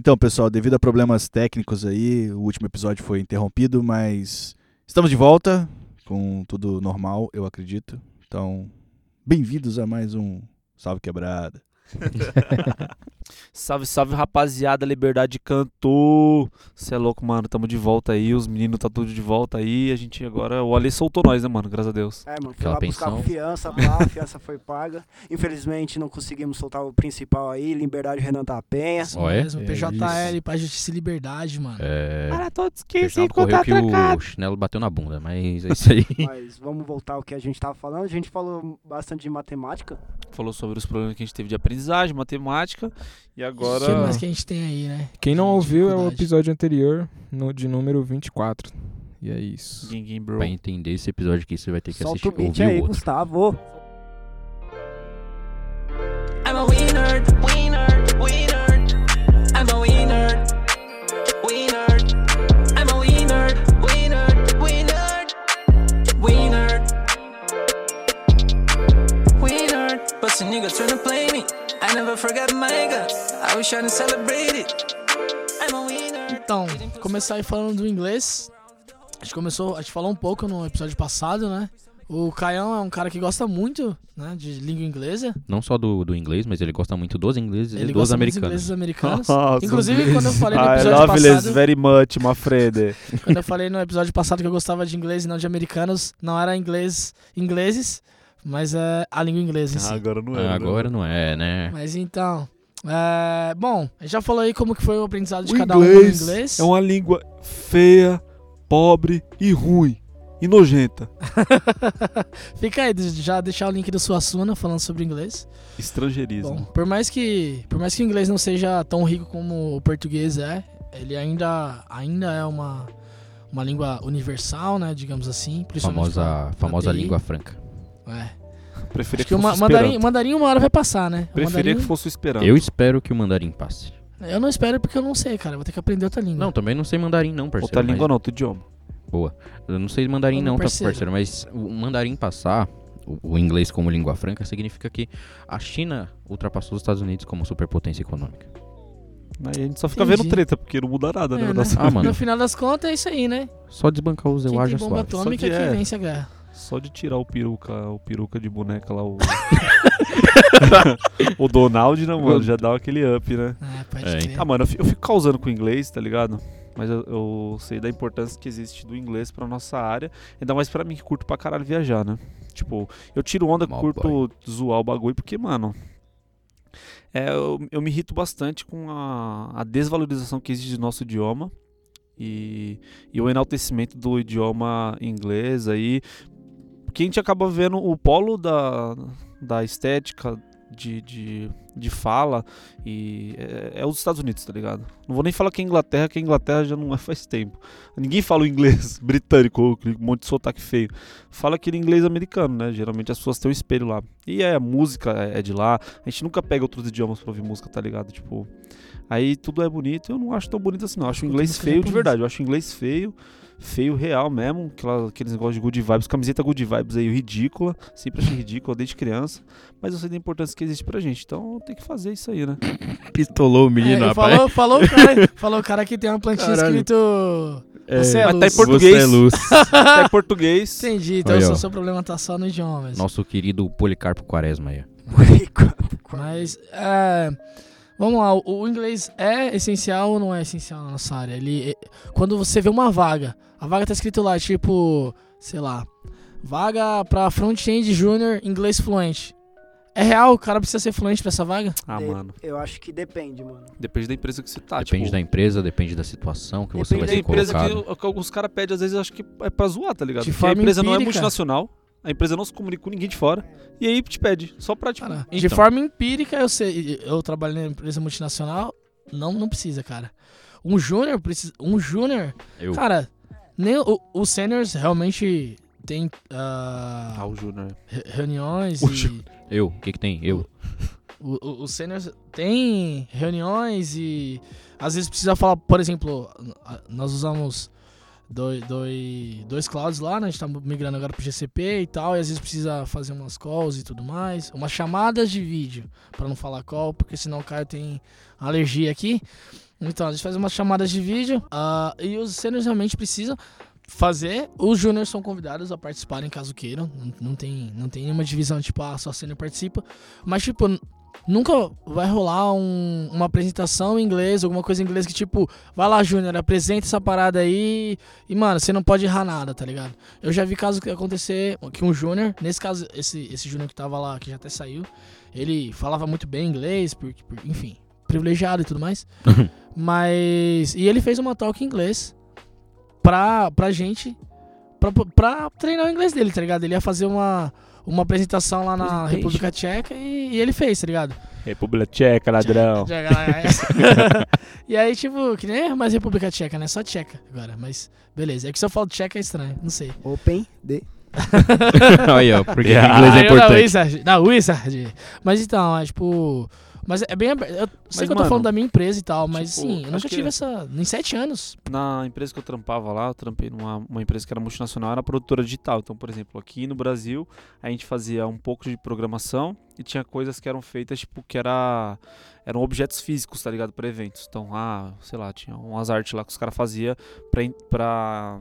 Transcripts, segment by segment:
Então, pessoal, devido a problemas técnicos aí, o último episódio foi interrompido, mas estamos de volta com tudo normal, eu acredito. Então, bem-vindos a mais um Salve Quebrada. Salve, salve, rapaziada. Liberdade cantou. Cê é louco, mano. Tamo de volta aí. Os meninos tá tudo de volta aí. A gente agora. O Ali soltou nós, né, mano? Graças a Deus. É, mano, fui Aquela lá buscar pensão. fiança, pá, a fiança foi paga. Infelizmente não conseguimos soltar o principal aí, Liberdade Renan da Penha. Ó, é? mesmo, É PJL, Paz, Justiça e Liberdade, mano. É. Para todos que Fernando correu que o chinelo bateu na bunda, mas é isso aí. Mas vamos voltar ao que a gente tava falando. A gente falou bastante de matemática. Falou sobre os problemas que a gente teve de aprendizagem, matemática. E agora. O que mais que a gente tem aí, né? Quem não ouviu é o episódio anterior, no, de número 24. E é isso. Ninguém, bro. pra entender esse episódio aqui, você vai ter que Solta assistir o ouvir aí, o outro. Gustavo. Começar aí falando do inglês. A gente começou, a gente falou um pouco no episódio passado, né? O Caião é um cara que gosta muito, né, de língua inglesa. Não só do, do inglês, mas ele gosta muito dos ingleses Ele e dos gosta muito dos americanos. americanos. Nossa, Inclusive, quando eu falei no I episódio love this passado, very much, my friend. quando eu falei no episódio passado que eu gostava de inglês e não de americanos, não era inglês ingleses, mas é a língua inglesa em si. Ah, agora não Ah, é. né? agora não é, né? Mas então, é, bom, a gente já falou aí como que foi o aprendizado de O cada um no inglês inglês. É uma língua feia, pobre e ruim. E nojenta. Fica aí, já deixar o link do Suassuna falando sobre inglês. Estrangeirismo. Bom, por mais que, por mais que o inglês não seja tão rico como o português é, ele ainda, ainda é uma, uma língua universal, né, digamos assim. principalmente pra- Famosa, pra famosa TI. língua franca. É. Preferia Acho que o fosse o mandarim, mandarim uma hora vai passar, né? O Preferia mandarim- que fosse o Esperanto. Eu espero que o mandarim passe. Eu não espero porque eu não sei, cara. Eu vou ter que aprender outra língua. Não, também não sei mandarim não, parceiro. Outra mas- língua não, outro idioma. Boa. Eu não sei mandarim Ô, não, tá, parceiro. parceiro, mas o mandarim passar, o, o inglês como língua franca, significa que a China ultrapassou os Estados Unidos como superpotência econômica. Aí a gente só fica Entendi. vendo treta, porque não muda nada, né? É, na né? Ah, mano. No final das contas é isso aí, né? Só desbancar os Quem eu tem acho bomba suave. atômica Só que que é. vence a guerra. Só de tirar o peruca, o peruca de boneca lá, o. o Donald, né, mano? Já dá aquele up, né? É, pode É, crer. Ah, mano, eu fi- eu fico causando com o inglês, tá ligado? Mas eu, eu sei da importância que existe do inglês pra nossa área. Ainda mais pra mim que curto pra caralho viajar, né? Tipo, eu tiro onda, Mó curto zoar o bagulho, porque, mano. É, eu, eu me irrito bastante com a, a desvalorização que existe do nosso idioma e, e o enaltecimento do idioma inglês aí. Porque a gente acaba vendo o polo da, da estética de, de, de fala e é, é os Estados Unidos, tá ligado? Não vou nem falar que é Inglaterra, que a Inglaterra já não é faz tempo. Ninguém fala o inglês britânico, aquele monte de sotaque feio. Fala aquele inglês americano, né? Geralmente as pessoas têm um espelho lá. E é, a música é é de lá. A gente nunca pega outros idiomas pra ouvir música, tá ligado? Tipo, aí tudo é bonito. Eu não acho tão bonito assim, não. Eu acho o inglês música feio de verdade. Eu acho o inglês feio. Feio real mesmo, aquela, aqueles negócios de good vibes, camiseta good vibes aí, ridícula, sempre achei ridícula desde criança, mas eu sei da importância que existe pra gente, então tem que fazer isso aí, né? Pistolou o É, menino, ele rapaz. falou, falou, o cara, falou o cara que tem uma plantinha Caralho. escrito. Você é mas tá em luz. português. Você é luz. tá em português. Entendi, então Aí, o seu problema tá só no idioma mesmo. Nosso querido Policarpo Quaresma aí. Mas, é, vamos lá, o, inglês é essencial ou não é essencial na nossa área? Ele, é- quando você vê uma vaga, a vaga tá escrito lá, tipo, sei lá, vaga pra front-end junior inglês fluente. É real? O cara precisa ser fluente pra essa vaga? Ah, De- mano, Eu acho que depende, mano. depende da empresa que você tá, depende tipo, da empresa, depende da situação que você Depende vai Tem ser empresa colocado. que, que alguns caras pedem, às vezes, acho que é pra zoar, tá ligado? De Porque a empresa não é empírica. multinacional, a empresa não se comunica com ninguém de fora, e aí te pede, só pra, tipo, Cara, de Então. forma empírica, eu sei, eu trabalho na empresa multinacional, não, não precisa, cara. Um júnior precisa, um júnior, Eu. cara, nem o- os seniors realmente tem ah, ah, o Júnior. re- reuniões O e. Eu, o que que tem? Eu. o- o- os seniors tem reuniões e às vezes precisa falar, por exemplo, nós usamos dois, dois, dois clouds lá, né? A gente tá migrando agora pro GCP e tal, e às vezes precisa fazer umas calls e tudo mais, umas chamadas de vídeo, pra não falar call, porque senão o cara tem alergia aqui. Então, a gente faz umas chamadas de vídeo ah, e os sêniores realmente precisam fazer. Os júniors são convidados a participarem caso queiram. Não, não tem, não tem nenhuma divisão, tipo, ah, só sênior participa. Mas, tipo, nunca vai rolar um- uma apresentação em inglês, alguma coisa em inglês que, tipo, vai lá, júnior, apresenta essa parada aí. E, mano, você não pode errar nada, tá ligado? Eu já vi caso que acontecer que um júnior, nesse caso, esse, esse júnior que tava lá, que já até saiu, ele falava muito bem inglês, porque, por- enfim, privilegiado e tudo mais. Mas. E ele fez uma talk em inglês pra, pra gente. Pra, pra treinar o inglês dele, tá ligado? Ele ia fazer uma, uma apresentação lá na Presentation. República Tcheca e, e ele fez, tá ligado? República Tcheca, ladrão. Tcheca, e aí, tipo, que nem é mais República Tcheca, né? Só Tcheca agora. Mas beleza. É que se eu falo Tcheca é estranho, não sei. Open de. Aí, ó, porque Yeah. inglês é importante. Wizard, na Wizard. Mas então, é tipo. Mas é bem aberto. Eu sei Mas, que eu tô mano, falando da minha empresa e tal, mas tipo, sim, eu acho nunca tive é- essa. Em sete anos. Na empresa que eu trampava lá, eu trampei numa uma empresa que era multinacional, era produtora digital. Então, por exemplo, aqui no Brasil, a gente fazia um pouco de programação e tinha coisas que eram feitas, tipo, que era, eram objetos físicos, tá ligado? Para eventos. Então, ah, sei lá, tinha umas artes lá que os caras faziam pra, pra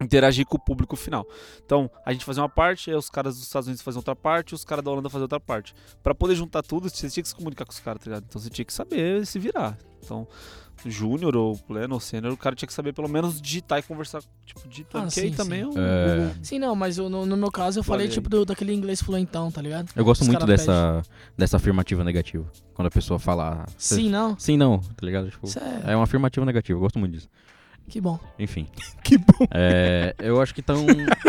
interagir com o público final. Então, a gente fazia uma parte, aí os caras dos Estados Unidos faziam outra parte, os caras da Holanda faziam outra parte. Pra poder juntar tudo, você tinha que se comunicar com os caras, tá ligado? Então, você tinha que saber se virar. Então, júnior ou pleno ou sênior, o cara tinha que saber pelo menos digitar e conversar, tipo, digitando. Ah, sim, também sim. É. Google- Sim, não, mas eu- no, no meu caso eu falei, tipo, do, daquele inglês fluentão, tá ligado? Eu gosto Os muito dessa, dessa afirmativa negativa. Quando a pessoa fala. Sim, não. Sim, não, tá ligado? Tipo, é. é uma afirmativa negativa, eu gosto muito disso. Que bom. Enfim. Que bom. É, eu acho que então.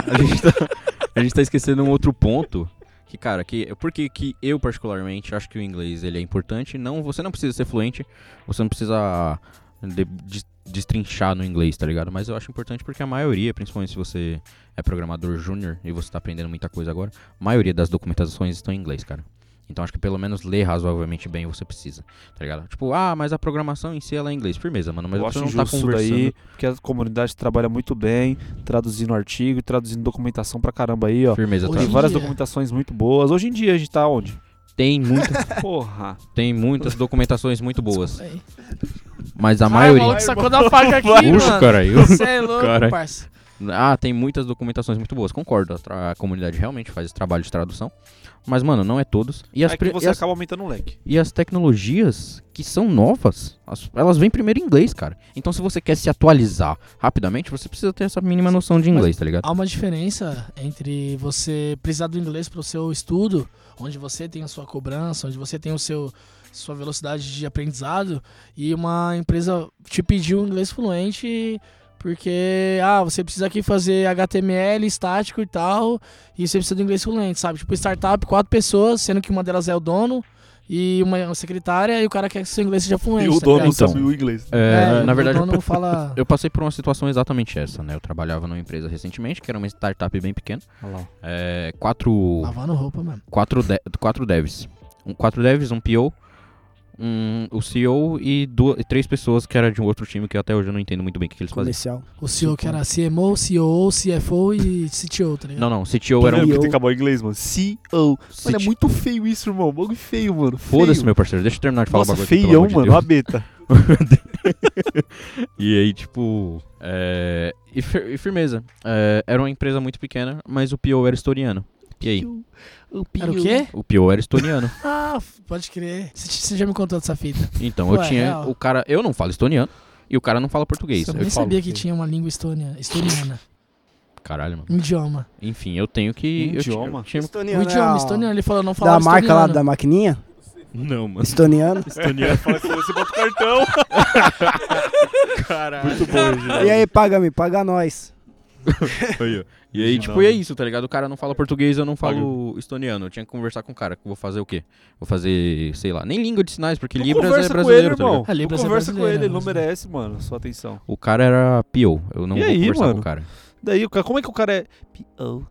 A gente, tá, a gente tá esquecendo um outro ponto. Que, cara, que, porque que eu particularmente acho que o inglês ele é importante. Não, você não precisa ser fluente, você não precisa de- des- destrinchar no inglês, tá ligado? Mas eu acho importante porque a maioria, principalmente se você é programador júnior e você tá aprendendo muita coisa agora, a maioria das documentações estão em inglês, cara. Então acho que pelo menos ler razoavelmente bem você precisa, tá ligado? Tipo, ah, mas a programação em si ela é em inglês. Firmeza, mano, mas eu você acho não tá conversando. daí, porque a comunidade trabalha muito bem, traduzindo artigo e traduzindo documentação pra caramba aí, ó. Firmeza, Hoje tá? Tem várias dia. documentações muito boas. Hoje em dia a gente tá onde? Tem muita, Porra. tem muitas documentações muito boas, mas a Ah, o maioria. maluco sacou da faca aqui, Puxa, mano. caralho. Você é louco, Caralho. parça. Ah, tem muitas documentações muito boas, concordo. A, a comunidade realmente faz esse trabalho de tradução. Mas, mano, não é todos. E as, é que você e as, acaba aumentando o leque. e as tecnologias que são novas, as- elas vêm primeiro em inglês, cara. Então, se você quer se atualizar rapidamente, você precisa ter essa mínima noção de inglês, tá ligado? Há uma diferença entre você precisar do inglês para o seu estudo, onde você tem a sua cobrança, onde você tem o seu sua velocidade de aprendizado, e uma empresa te pedir um inglês fluente porque ah, você precisa aqui fazer HTML estático e tal, e você precisa do inglês fluente, sabe? Tipo startup, quatro pessoas, sendo que uma delas é o dono e uma, uma secretária, e o cara quer que seu inglês seja fluente. tá ligado? Então. sabe o inglês. É, É, na o verdade, dono fala eu passei por uma situação exatamente essa, né? Eu trabalhava numa empresa recentemente, que era uma startup bem pequena. Olha lá. É, quatro, lavando roupa mesmo. quatro, de- quatro devs. Um, quatro devs, um PO, um, o CEO e, duas, e três pessoas que era de um outro time que até hoje eu não entendo muito bem o que, que eles faziam. Comercial. O CEO que era CMO, COO, CFO e CTO, tá ligado? Não, não, CTO era um. que tem que acabar em inglês, mano. CEO. Mano, é muito feio isso, irmão. Bagulho feio, mano. Foda-se, meu parceiro, deixa eu terminar de falar Nossa, o bagulho. aqui, feião, de mano. Uma beta. E aí, tipo. É... E, fir- e firmeza. É, Era uma empresa muito pequena, mas o PO era estoniano. E aí? Era o quê? O PO era estoniano. Ah, pode crer. Você já me contou dessa fita. Então Ué, eu tinha. real. O cara. Eu não falo estoniano. E o cara não fala português. Eu Eu nem falo- sabia que tinha uma língua estônia, estoniana. Caralho, mano. Um idioma. Enfim, eu tenho que. Idioma? eu tinha- O Estoniano. idioma é estoniano, ele falou, não falava Da marca lá estoniano. da maquininha? Não, mano. Estoniano. Estoniano. Fala que você bota o cartão. Caralho. Muito bom. E aí, paga-me, paga nós. Aí, ó. E aí, tipo, e é né? isso, tá ligado? O cara não fala português, eu não falo estoniano. Eu tinha que conversar com o cara. Vou fazer o quê? Vou fazer, sei lá, nem língua de sinais, porque Tu Libras é conversa com brasileiro, ele, tá ligado? irmão. Ah, Libras Tu é conversa com brasileiro, ele, ele não merece, mano, sua atenção. O cara era PO, eu não E vou aí, conversar mano? com o cara. Daí, o cara, como é que o cara é... P.O.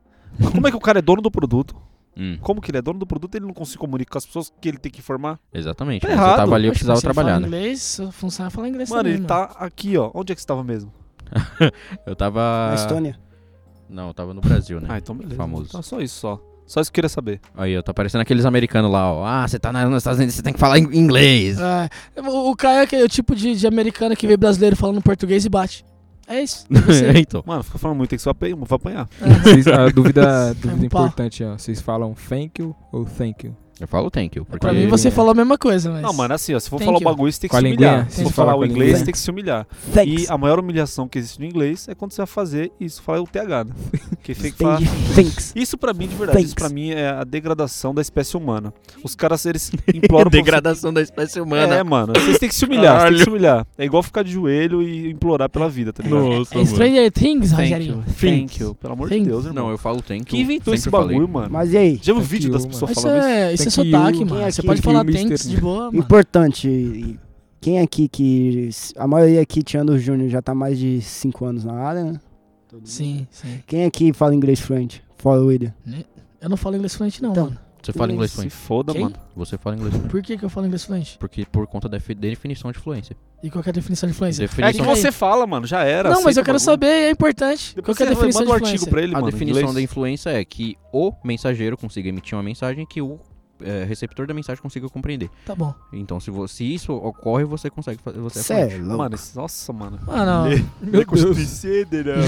Como é que o cara é dono do produto? Hum, Como que ele é dono do produto e ele não consegue comunicar com as pessoas que ele tem que informar? exatamente. Tá mas eu errado. tava ali, eu precisava trabalhar, fala né? inglês, é inglês Mano, também, ele tá aqui, ó. Onde é que você tava mesmo? Eu tava... Na Estônia. Não, eu tava no Brasil, né? Ah, então beleza. Famoso. Então só isso, só. Só isso que eu queria saber. Aí, ó, tá parecendo aqueles americanos lá, ó. Ah, você tá na- nos Estados Unidos, você tem que falar inglês. É, o, o Caio é aquele tipo de, de americano que vê brasileiro falando português e bate. É isso. Você. então. Mano, fica falando muito, tem que só apanhar, vai apanhar. É. Vocês- a dúvida, dúvida um pau. importante, ó. Vocês falam thank you ou thank you? Eu falo thank you. Porque Pra mim você falou a mesma coisa, mas. Não, mano, assim, ó, se for Thank falar o bagulho, você tem que se linguinha? humilhar. Se for que falar o inglês, você tem que se humilhar. Thanks. E a maior humilhação que existe no inglês é quando você vai fazer isso, falar o TH, né? Que tem que falar. Thanks. Isso pra mim, de verdade, isso Thanks. pra mim é a degradação da espécie humana. Os caras, eles imploram Degradação da espécie humana. É, mano, vocês têm que se humilhar, vocês têm que se humilhar. É igual ficar de joelho e implorar pela vida, tá ligado? Nossa, É Stranger Things, Thank Rogerinho. you, thank you, pelo amor de Deus, irmão. Não, eu falo thank you. Quem inventou esse bagulho, mano? Mas e aí? Já viu vídeo das pessoas Isso falando isso? É, é sotaque, mano. Você pode falar thanks de boa, mano. Importante. Quem aqui que. A maioria aqui, tirando o Júnior, já tá mais de 5 anos na área, né? Sim, sim. Quem aqui fala inglês fluente? Fora o William. Eu não falo inglês fluente, não, Então. mano. Você fala inglês Se fluente. foda, Quem? mano. Você fala inglês fluente. Por que, que eu falo inglês fluente? Porque por conta da defi- definição de fluência. E qual que é a definição de fluência? É Definição, que você fala, mano, já era. Não, mas eu quero bagulho. saber, é importante. Qual Depois que é a definição manda de um artigo influência? pra ele, a mano. definição inglês. da influência é que o mensageiro consiga emitir uma mensagem que o é, receptor da mensagem consiga compreender. Tá bom. Então, se, vo- se isso ocorre, você consegue fazer. Você é Cê é louco. Mano, nossa, mano. Mano, Meu Deus.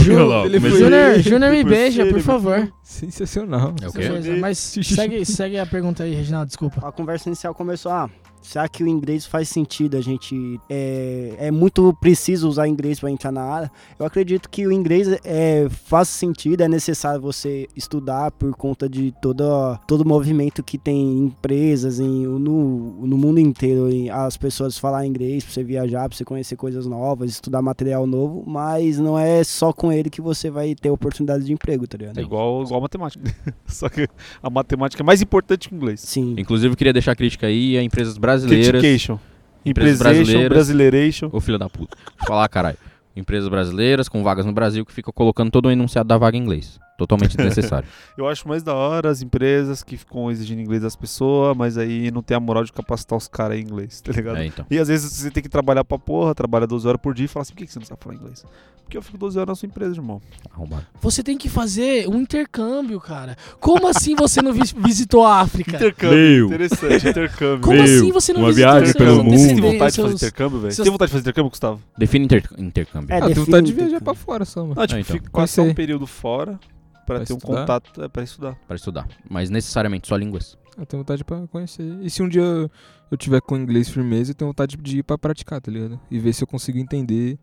Ju- Ele foi- Júnior, Júnior me beija, por favor. Sensacional. É o quê? Mas segue, segue a pergunta aí, Reginaldo, desculpa. A conversa inicial começou, ah, será que o inglês faz sentido? A gente é, é muito preciso usar inglês para entrar na área. Eu acredito que o inglês é, faz sentido, é necessário você estudar por conta de todo, todo o movimento que tem em empresas em, no, no mundo inteiro. em as pessoas falar inglês para você viajar, para você conhecer coisas novas, estudar material novo, mas não é só com ele que você vai ter oportunidade de emprego, tá ligado? É igual, igual a matemática. Só que a matemática é mais importante que o inglês. Sim. Inclusive, eu queria deixar a crítica aí a empresas brasileiras. Critication. Empresas brasileiras. brasileiration. Ô filho da puta. Falar, caralho. Empresas brasileiras com vagas no Brasil que ficam colocando todo o enunciado da vaga em inglês. Totalmente desnecessário. Eu acho mais da hora as empresas que ficam exigindo inglês das pessoas, mas aí não tem a moral de capacitar os caras em inglês, tá ligado? é, então. E às vezes você tem que trabalhar pra porra, trabalha 12 horas por dia e fala assim, por que você não sabe falar inglês? Porque eu fico 12 horas na sua empresa, irmão. Arrombado. Você tem que fazer um intercâmbio, cara. Como assim você não vis- visitou a África? Intercâmbio. Interessante, intercâmbio. Como assim você não uma visitou viagem pelo mundo. Você tem vontade de fazer intercâmbio, velho? Você seus- tem vontade de fazer intercâmbio, Gustavo? Define inter- intercâmbio. É, Ah, tenho define vontade de intercâmbio. viajar pra fora só, mano. Não, tipo, Ah, então. fica, passar um período fora pra, Pra ter um estudar? contato, é, pra estudar. Pra estudar. Mas necessariamente só línguas. Eu tenho vontade pra conhecer. E se um dia eu- eu tiver com inglês firmeza, eu tenho vontade de ir pra praticar, tá ligado? E ver se eu consigo entender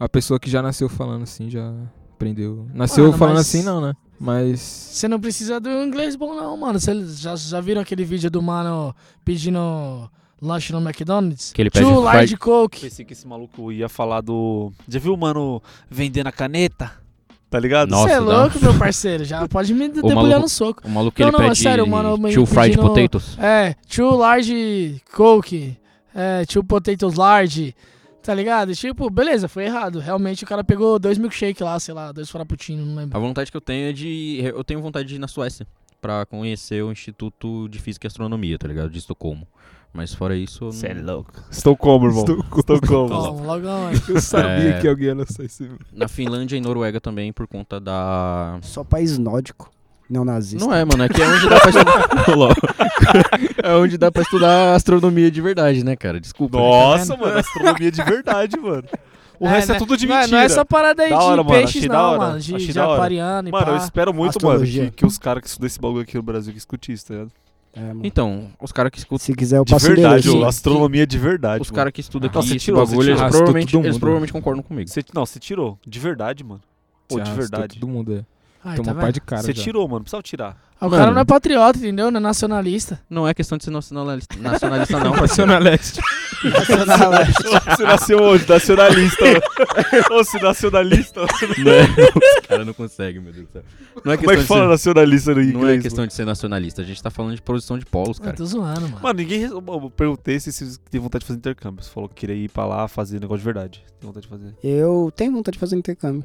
a pessoa que já nasceu falando assim, já aprendeu. Nasceu Mano, falando mas- assim, não, né? Mas. Você não precisa do inglês bom, não, mano. Vocês já, já viram aquele vídeo do mano pedindo lanche no McDonald's? Que ele pede- Two large Coke. Pensei que esse maluco ia falar do... Já viu o mano vendendo a caneta? Tá ligado? Nossa, Você é louco, meu parceiro. Já pode me debulhar maluco- no soco. O maluco Não, ele não, pede sério, mano, two fried pedindo- potatoes. É, two large Coke. É, two potatoes large. Tá ligado? Tipo, beleza, foi errado. Realmente o cara pegou dois milkshake lá, sei lá, dois frappuccino, não A lembro. vontade que eu tenho é de. Eu tenho vontade de ir na Suécia. Pra conhecer o Instituto de Física e Astronomia, tá ligado? De Estocolmo. Mas fora isso. eu Você é não- louco. Estou como, irmão? Estou como. Bom, logo onde? Eu sabia É. que alguém ia lançar esse. Na Finlândia e Noruega também, por conta da. Só país nórdico, não nazista. Não é, mano, é que é onde dá pra estudar. É onde dá pra estudar astronomia de verdade, né, cara? Desculpa. Nossa, mano, astronomia de verdade, mano. O resto é, né? tudo de Não é- mentira. Não é essa parada aí Da de hora, mano, peixes, da não, mano. De, de aquariano e Mano, eu pá. espero muito, Astrologia. mano, que, que os caras que estudam esse bagulho aqui no Brasil que escutem isso, tá ligado? É. Então, os caras que escutam. Se quiser, eu De passo o verdade, ô, astronomia de verdade. Os caras que estudam aqui você esse tirou, bagulho, eles provavelmente, eles provavelmente concordam comigo. Você, não, você tirou. De verdade, mano. Pô, de verdade. Todo mundo é. Ai, Toma tá um par de cara. Você já. tirou, mano. Precisava tirar. Ah, O Mano. cara não é patriota, entendeu? Não é nacionalista. Não é questão de ser nacionalista, nacionalista não, parceiro. Nacionaleste. Você nasceu onde? Nacionalista. Ô, se nacionalista. Não é, os caras não conseguem, meu Deus do céu. Não é Como é que fala de, nacionalista no ser, inglês? não é mano? questão de ser nacionalista, a gente tá falando de posição de polos, Eu cara. tô zoando, mano. Mano, ninguém. Eu perguntei se você tem vontade de fazer intercâmbio. Você falou que queria ir pra lá fazer negócio de verdade. Tem vontade de fazer. Eu tenho vontade de fazer intercâmbio.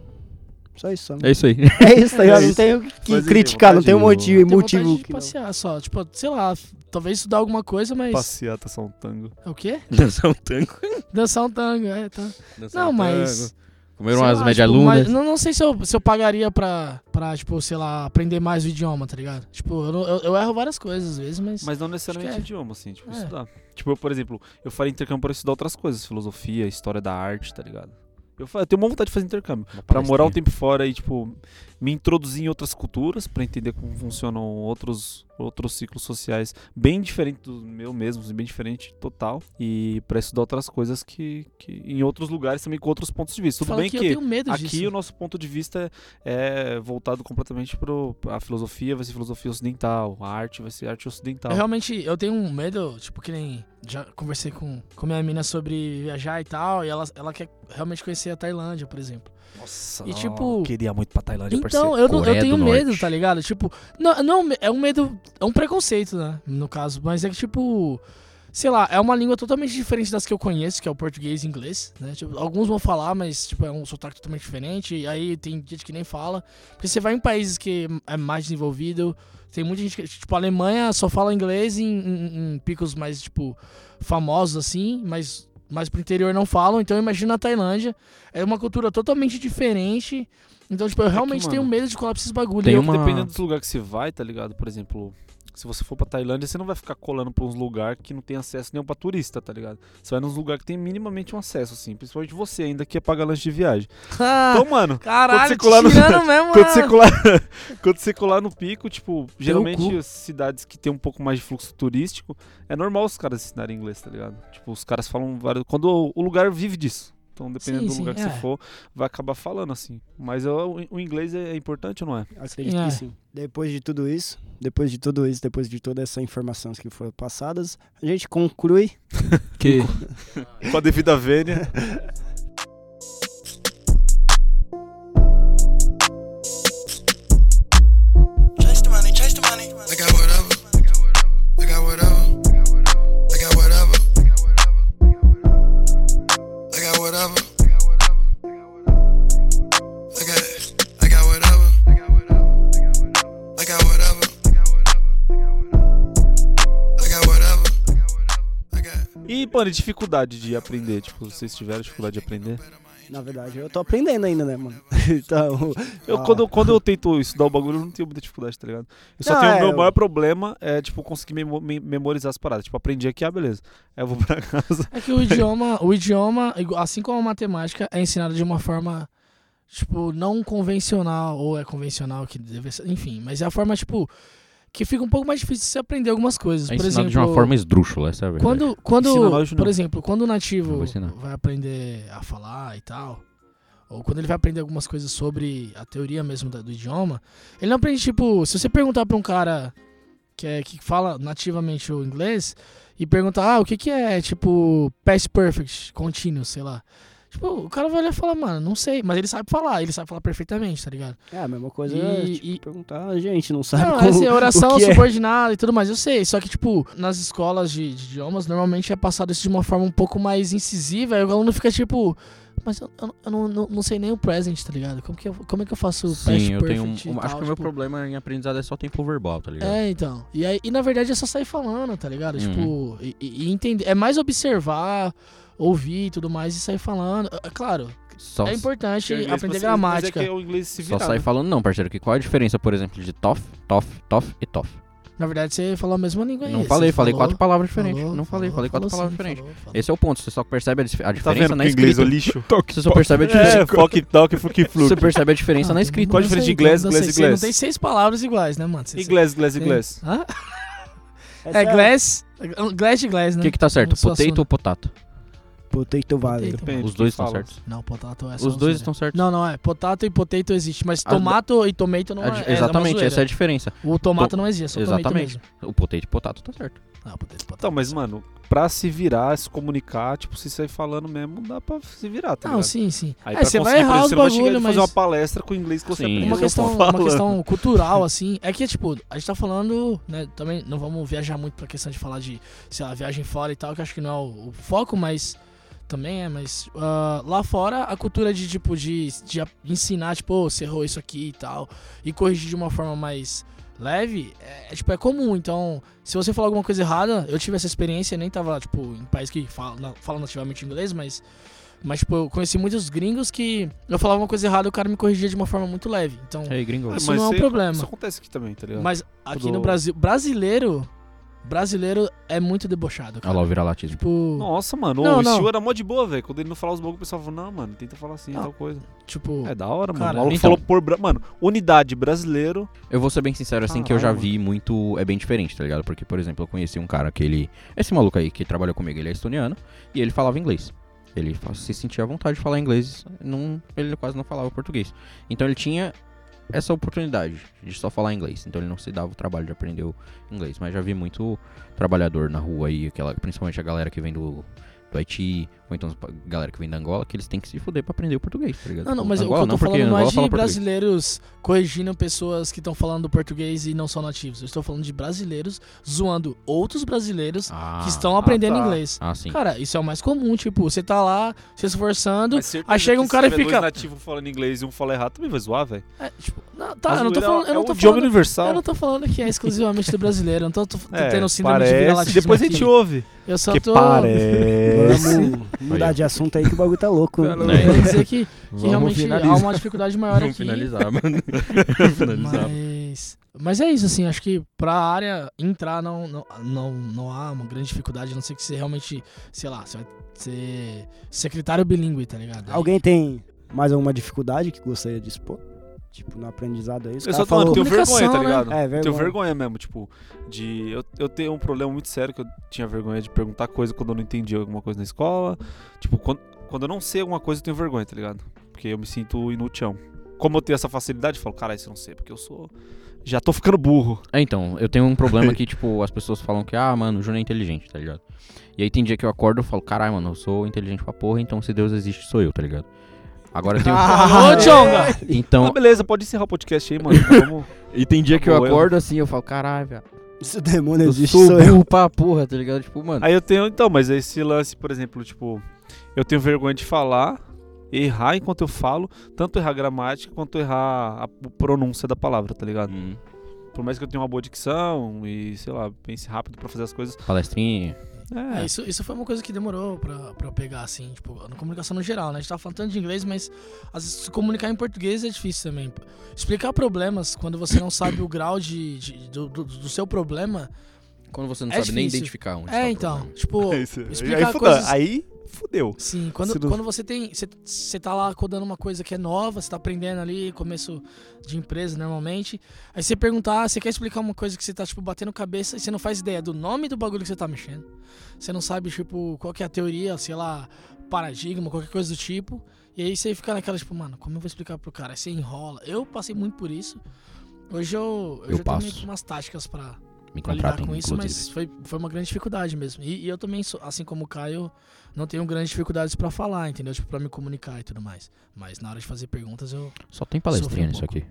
Só isso, só. É isso aí. É isso, tá ligado? É Não isso. tenho que Mas, criticar, não tenho motivo, Tem vontade motivo de que não. passear só. Tipo, sei lá, talvez estudar alguma coisa, mas. Passear, tá só um tango. É o quê? Dançar um tango. Dançar um tango, é, tá. Dançar Não, um mas. Comeram sei umas lá, média tipo, mas não, não sei se eu, se eu pagaria pra, pra, tipo, sei lá, aprender mais o idioma, tá ligado? Tipo, eu, não- eu, eu erro várias coisas às vezes, mas. Mas não necessariamente é. idioma, assim, tipo, É. estudar. Tipo, eu, por exemplo, eu faria intercâmbio pra estudar outras coisas, filosofia, história da arte, tá ligado? Eu, eu tenho uma vontade de fazer intercâmbio. Pra morar um tempo fora e, tipo, me introduzir em outras culturas, pra entender como funcionam outros, outros ciclos sociais bem diferentes do meu mesmo, bem diferente total. E pra estudar outras coisas que, que em outros lugares também com outros pontos de vista. Tudo bem que, que, aqui disso. o nosso ponto de vista é voltado completamente pro a filosofia, vai ser filosofia ocidental, a arte vai ser arte ocidental. Eu realmente, eu tenho um medo, tipo, que nem. Já conversei com, com minha mina sobre viajar e tal, e ela, ela quer realmente conhecer a Tailândia, por exemplo. Nossa, E, tipo, queria muito pra Tailândia, Então, eu, não- eu tenho do medo, Norte. tá ligado? Tipo, não, não, é um medo, é um preconceito, né? No caso, mas é que, tipo, sei lá, é uma língua totalmente diferente das que eu conheço, que é o português e inglês, né? Tipo, alguns vão falar, mas, tipo, é um sotaque totalmente diferente, e aí tem gente que nem fala. Porque você vai em países que é mais desenvolvido, tem muita gente que, tipo, a Alemanha só fala inglês em, em- em picos mais, tipo, famosos, assim, mas mais pro interior não falam, então imagina a Tailândia, é uma cultura totalmente diferente. Então, tipo, eu realmente tenho mano, medo de colar pra esses bagulho. tem E eu- uma- Dependendo dos lugares que você vai, tá ligado? Por exemplo, se você for pra Tailândia, você não vai ficar colando pra uns lugares que não tem acesso nenhum pra turista, tá ligado? Você vai nos lugares que tem minimamente um acesso, assim. Principalmente você ainda que é pagar lanche de viagem. Ah, Então, mano, caralho, você colar no- mesmo, quando você, colar, quando você colar no pico, tipo, geralmente as cidades que tem um pouco mais de fluxo turístico, é normal os caras ensinarem inglês, tá ligado? Tipo, os caras falam vários. Quando o lugar vive disso. Então, dependendo Sim, do sim, lugar que é. você for, vai acabar falando assim. Mas o, o inglês é importante ou não é? Acredito É. que sim. Depois de tudo isso, depois de tudo isso, depois de todas essas informações que foram passadas, a gente conclui Que Com a devida vênia. mano, e dificuldade de aprender? Tipo, vocês tiveram dificuldade de aprender? Na verdade, eu tô aprendendo ainda, né, mano? então. Eu, ah, quando, quando eu tento estudar o bagulho, eu não tenho muita dificuldade, tá ligado? Eu só Não, tenho é, o meu eu- maior problema é, tipo, conseguir memo- me- memorizar as paradas. Tipo, aprendi aqui, ah, beleza. Aí eu vou pra casa. É que o idioma, o idioma, assim como a matemática, é ensinado de uma forma, tipo, não convencional, ou é convencional que deve ser, enfim, mas é a forma, tipo, que fica um pouco mais difícil de você aprender algumas coisas. É Por ensinado exemplo, de uma forma esdrúxula, essa é a verdade. quando, quando Ensina por exemplo, quando o nativo vai aprender a falar e tal, ou quando ele vai aprender algumas coisas sobre a teoria mesmo da- do idioma, ele não aprende, tipo, se você perguntar pra um cara que, é, que fala nativamente o inglês e perguntar, ah, o que que é, tipo, past perfect, contínuo, sei lá. Tipo, o cara vai olhar e falar, mano, não sei, mas ele sabe falar, ele sabe falar perfeitamente, tá ligado? É a mesma coisa, E- é, tipo, e- perguntar, a gente não sabe Não, como, essa é oração o que é. subordinada e tudo mais, eu sei. Só que, tipo, nas escolas de, de idiomas, normalmente é passado isso de uma forma um pouco mais incisiva. Aí o aluno fica tipo, mas eu, eu- eu não, não, não sei nem o present, tá ligado? Como, que eu, como é que eu faço o Sim, eu tenho um, um- Acho tal, que o meu tipo, problema em aprendizado é só tempo verbal, tá ligado? É, então. E, aí, e na verdade é só sair falando, tá ligado? Uhum. Tipo, e- e entender. É mais observar, ouvir e tudo mais e sair falando. É claro, Só, é importante o inglês aprender você- gramática. Mas é que o inglês se só sair né? falando não, parceiro. Que qual é a diferença, por exemplo, de tof, tof, tof e tof? Na verdade, você falou a mesma língua aí. Não você falei, falei falou, quatro palavras diferentes. falou, não falei, falou, falei quatro falou palavras sim, diferentes. Esse é o ponto, você só percebe a, dif- a Tá diferença vendo na que o inglês é escrita. lixo? toque, tá Você só percebe a diferença. É, foque, toque, fuque, fluke. Você percebe a diferença Ah, na escrita. Qual a diferença de inglês, inglês, inglês? Não tem seis palavras iguais, né, mano? Inglês, inglês, inglês. É glass, glass de glass, O né? que que tá certo, potato ou potato? Potato vale. Potato. Os dois estão fala. certos. Não, potato é só Os dois estão certos. Não, não é. Potato e potato existe, mas A- tomato e tomato não A é. é uma Exatamente, essa é a diferença. O tomato To- não existe, é Exatamente. mesmo. O potato e potato tá certo. Não, potato, potato. Então, mas, mano, pra se virar, se comunicar, tipo, se sair falando mesmo, dá pra se virar, tá Não, ligado? sim, sim. Aí é, você vai errar os bagulho, mas... fazer uma palestra com o inglês que você Sim. aprendeu Uma só questão, uma questão cultural, assim, é que, tipo, a gente tá falando, né, também não vamos viajar muito pra questão de falar de, sei lá, viagem fora e tal, que acho que não é o, o foco, mas também é, mas ah, lá fora a cultura de, tipo, de, de ensinar, tipo, "Ô, você errou isso aqui e tal, e corrigir de uma forma mais leve, é, é, tipo, é comum, então, se você falar alguma coisa errada, eu tive essa experiência, nem tava, tipo, em país que fala, na- fala nativamente inglês, mas Mas, tipo, eu conheci muitos gringos que eu falava uma coisa errada e o cara me corrigia de uma forma muito leve. Então, Ei, gringo. Isso não é um problema. Isso acontece aqui também, tá ligado? mas aqui Tudo- no Brasil, brasileiro, brasileiro é muito debochado, Olha cara. lá o vira-latismo. Tipo, Nossa, mano, Não, o não. estilo era mó de boa, velho. Quando ele não falava os bagulho, o pessoal falava, não, mano, tenta falar assim, Não. tal coisa. tipo, É da hora, mano. Cara, o maluco então. falou por. bra- Mano, unidade brasileiro. Eu vou ser bem sincero, assim, que eu já Caralho, vi muito. É bem diferente, tá ligado? Porque, por exemplo, eu conheci um cara que ele. Esse maluco aí que trabalha comigo, ele é estoniano e ele falava inglês. Ele se sentia à vontade de falar inglês, não, ele quase não falava português. Então ele tinha essa oportunidade de só falar inglês. Então ele não se dava o trabalho de aprender o inglês. Mas já vi muito trabalhador na rua aí, aquela, principalmente a galera que vem do, do Haiti, ou então galera que vem da Angola, que eles têm que se fuder pra aprender o português, tá ligado? Não, não, Tipo, mas Angola o que eu não, tô porque falando não é de português. brasileiros corrigindo pessoas que estão falando português e não são nativos. Eu estou falando de brasileiros zoando outros brasileiros Ah, que estão aprendendo ah, tá. inglês. Ah, sim. Cara, isso é o mais comum, tipo, você tá lá se esforçando, aí chega um cara se e fica- dois nativos falando inglês e um fala errado, também vai zoar, velho. é, tipo, não, tá, eu não tô falando, eu é não o tô falando, universal. eu não tô falando que é exclusivamente do brasileiro, eu não tô, tô, tô É, tendo síndrome de parece, vira-latismo depois a aqui. gente ouve. Eu só que tô parece. Mudar de assunto aí que o bagulho tá louco. Tá louco. É. querendo dizer que, que realmente há finalizar. uma dificuldade maior Vamos aqui. finalizar, mano. finalizar. Mas, mas é isso, assim, acho que pra área entrar não, não, não, não há uma grande dificuldade, a não ser que você realmente, sei lá, você vai ser secretário bilíngue, tá ligado? Aí- Alguém tem mais alguma dificuldade que gostaria de expor? Tipo, no aprendizado aí? Os Eu cara só tô falando, falou- tenho vergonha, tá né? ligado? É, vergonha. Tenho vergonha mesmo, tipo, de. Eu, eu tenho um problema muito sério que eu tinha vergonha de perguntar coisa quando eu não entendi alguma coisa na escola. Tipo, quando, quando eu não sei alguma coisa, eu tenho vergonha, tá ligado? Porque eu me sinto inútil. Como eu tenho essa facilidade, eu falo, caralho, isso eu não sei, porque eu sou. Já tô ficando burro. É, então, eu tenho um problema que, tipo, as pessoas falam que, ah, mano, o Júnior é inteligente, tá ligado? E aí tem dia que eu acordo e falo, caralho, mano, eu sou inteligente pra porra, então se Deus existe, sou eu, tá ligado? Agora tenho. Alô, Jonga! Ah, então, beleza, pode encerrar o podcast aí, mano. Vamos. e tem dia que eu acordo assim, eu falo, caralho, velho. Se o demônio Eu existe, sou sou eu. pra porra, tá ligado? Tipo, mano. Aí eu tenho, então, mas esse lance, por exemplo, tipo, eu tenho vergonha de falar, errar enquanto eu falo, tanto errar a gramática quanto errar a pronúncia da palavra, tá ligado? Hum, Por mais que eu tenha uma boa dicção e, sei lá, pense rápido pra fazer as coisas. palestrinha. É, É, isso, isso foi uma coisa que demorou pra, pra eu pegar, assim, tipo, na comunicação no geral, né? A gente tava falando tanto de inglês, mas às vezes se comunicar em português é difícil também. Explicar problemas quando você não sabe o grau de, de- do, do- do seu problema. Quando você não É sabe nem difícil. identificar onde tá É, o então, problema. tipo, é explicar aí, fudeu. coisas- aí fudeu. Sim, quando, Se não- quando você tem. Você, você tá lá codando uma coisa que é nova, você tá aprendendo ali, começo de empresa normalmente. Aí você perguntar, você quer explicar uma coisa que você tá, tipo, batendo cabeça e você não faz ideia do nome do bagulho que você tá mexendo. Você não sabe, tipo, qual que é a teoria, sei lá, paradigma, qualquer coisa do tipo. E aí você fica naquela, tipo, mano, como eu vou explicar pro cara? Aí você enrola. Eu passei muito por isso. Hoje eu, eu, Eu já tenho passo. que umas táticas pra, Me pra lidar com isso, inclusive. mas foi, foi uma grande dificuldade mesmo. E, e eu também, sou- assim como o Caio, não tenho grandes dificuldades pra falar, entendeu? Tipo, pra me comunicar e tudo mais. Mas na hora de fazer perguntas, eu. Só tem palestrinha um nisso pouco. aqui.